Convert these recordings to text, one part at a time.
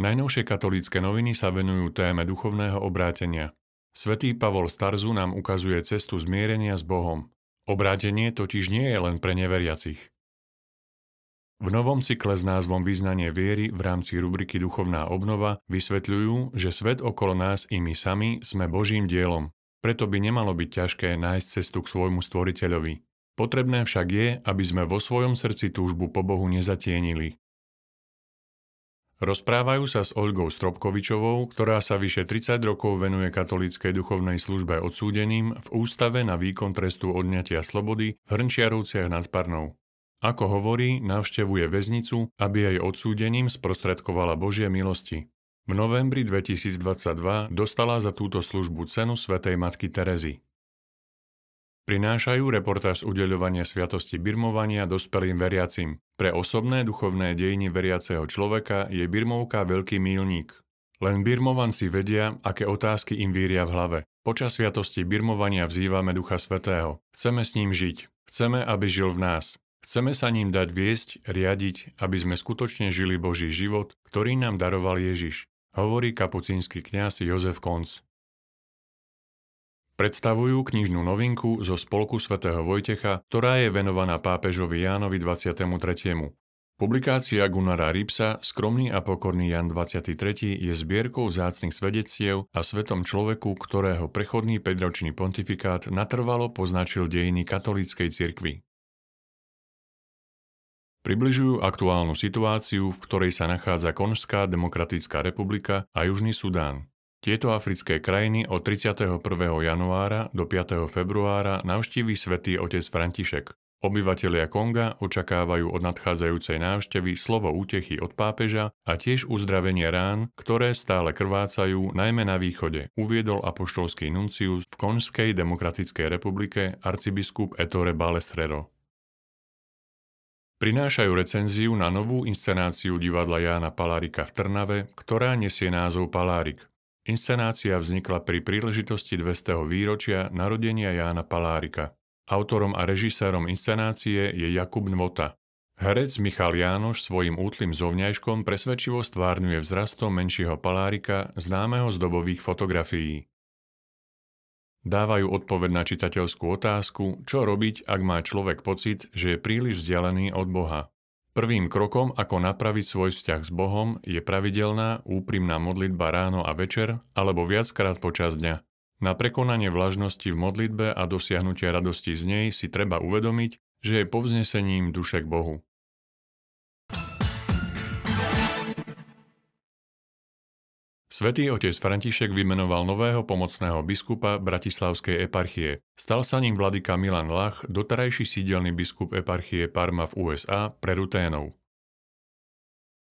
Najnovšie katolícke noviny sa venujú téme duchovného obrátenia. Svetý Pavol Starzu nám ukazuje cestu zmierenia s Bohom. Obrátenie totiž nie je len pre neveriacich. V novom cykle s názvom Význanie viery v rámci rubriky Duchovná obnova vysvetľujú, že svet okolo nás i my sami sme Božím dielom, preto by nemalo byť ťažké nájsť cestu k svojmu stvoriteľovi. Potrebné však je, aby sme vo svojom srdci túžbu po Bohu nezatienili. Rozprávajú sa s Olgou Stropkovičovou, ktorá sa vyše 30 rokov venuje katolíckej duchovnej službe odsúdeným v Ústave na výkon trestu odňatia slobody v Hrnčiarovciach nad Parnou. Ako hovorí, navštevuje väznicu, aby jej odsúdeným sprostredkovala Božie milosti. V novembri 2022 dostala za túto službu cenu Svetej Matky Terezy. Prinášajú reportáž udeľovania sviatosti birmovania dospelým veriacim. Pre osobné duchovné dejiny veriaceho človeka je birmovka veľký mílnik. Len birmovanci vedia, aké otázky im víria v hlave. Počas sviatosti birmovania vzývame Ducha Svetého. Chceme s ním žiť. Chceme, aby žil v nás. Chceme sa ním dať viesť, riadiť, aby sme skutočne žili Boží život, ktorý nám daroval Ježiš, hovorí kapucínsky kňaz Jozef Konc. Predstavujú knižnú novinku zo spolku svätého Vojtecha, ktorá je venovaná pápežovi Jánovi 23. Publikácia Gunnara Ripsa Skromný a pokorný Jan 23. je zbierkou zácnych svedectiev a svetom človeku, ktorého prechodný 5-ročný pontifikát natrvalo poznačil dejiny katolíckej cirkvi. Približujú aktuálnu situáciu, v ktorej sa nachádza Konžská demokratická republika a Južný Sudán. Tieto africké krajiny od 31. januára do 5. februára navštíví svätý otec František. Obyvatelia Konga očakávajú od nadchádzajúcej návštevy slovo útechy od pápeža a tiež uzdravenie rán, ktoré stále krvácajú najmä na východe, uviedol apoštolský nuncius v Konžskej demokratickej republike arcibiskup Ettore Balestrero. Prinášajú recenziu na novú inscenáciu divadla Jána Palárika v Trnave, ktorá nesie názov Palárik. Inscenácia vznikla pri príležitosti 200. výročia narodenia Jána Palárika. Autorom a režisérom inscenácie je Jakub Nvota. Herec Michal Jánoš svojim útlým zovňajškom presvedčivo stvárňuje vzrastom menšieho Palárika, známeho z dobových fotografií. Dávajú odpoveď na čitateľskú otázku, čo robiť, ak má človek pocit, že je príliš vzdialený od Boha. Prvým krokom, ako napraviť svoj vzťah s Bohom, je pravidelná, úprimná modlitba ráno a večer alebo viackrát počas dňa. Na prekonanie vlažnosti v modlitbe a dosiahnutie radosti z nej si treba uvedomiť, že je povznesením duše k Bohu. Svetý otec František vymenoval nového pomocného biskupa Bratislavskej eparchie. Stal sa ním vladyka Milan Lach, doterajší sídelný biskup eparchie Parma v USA pre Ruténov.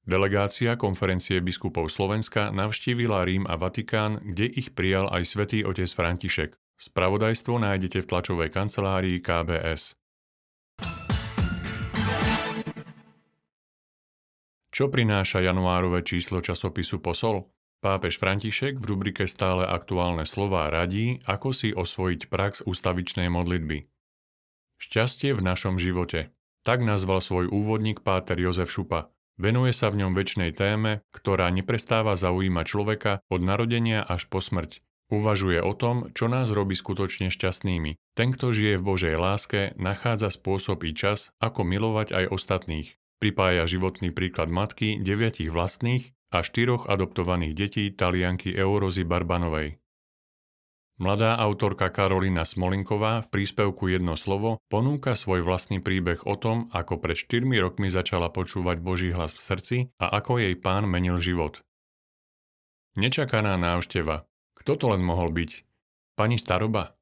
Delegácia konferencie biskupov Slovenska navštívila Rím a Vatikán, kde ich prijal aj svätý otec František. Spravodajstvo nájdete v tlačovej kancelárii KBS. Čo prináša januárové číslo časopisu Posol? Pápež František v rubrike Stále aktuálne slová radí, ako si osvojiť prax ústavičnej modlitby. Šťastie v našom živote. Tak nazval svoj úvodník páter Jozef Šupa. Venuje sa v ňom väčšnej téme, ktorá neprestáva zaujímať človeka od narodenia až po smrť. Uvažuje o tom, čo nás robí skutočne šťastnými. Ten, kto žije v Božej láske, nachádza spôsob i čas, ako milovať aj ostatných. Pripája životný príklad matky, deviatich vlastných a štyroch adoptovaných detí talianky Eurozy Barbanovej. Mladá autorka Karolina Smolinková v príspevku Jedno slovo ponúka svoj vlastný príbeh o tom, ako pred 4 rokmi začala počúvať Boží hlas v srdci a ako jej pán menil život. Nečakaná návšteva. Kto to len mohol byť? Pani Staroba?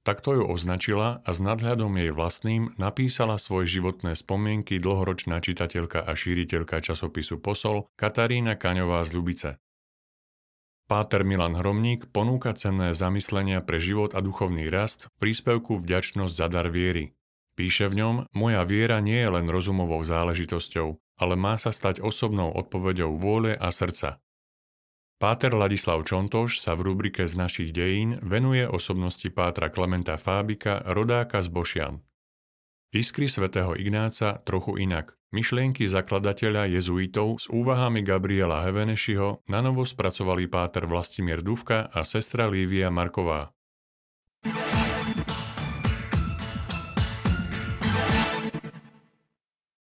Takto ju označila a s nadhľadom jej vlastným napísala svoje životné spomienky dlhoročná čitateľka a šíriteľka časopisu Posol Katarína Kaňová z Ľubice. Páter Milan Hromník ponúka cenné zamyslenia pre život a duchovný rast v príspevku Vďačnosť za dar viery. Píše v ňom, moja viera nie je len rozumovou záležitosťou, ale má sa stať osobnou odpoveďou vôle a srdca. Páter Ladislav Čontoš sa v rubrike z našich dejín venuje osobnosti Pátra Klementa Fábika, rodáka z Bošian. Iskry svätého Ignáca trochu inak. Myšlienky zakladateľa jezuitov s úvahami Gabriela Hevenešiho nanovo spracovali páter Vlastimír Duvka a sestra Lívia Marková.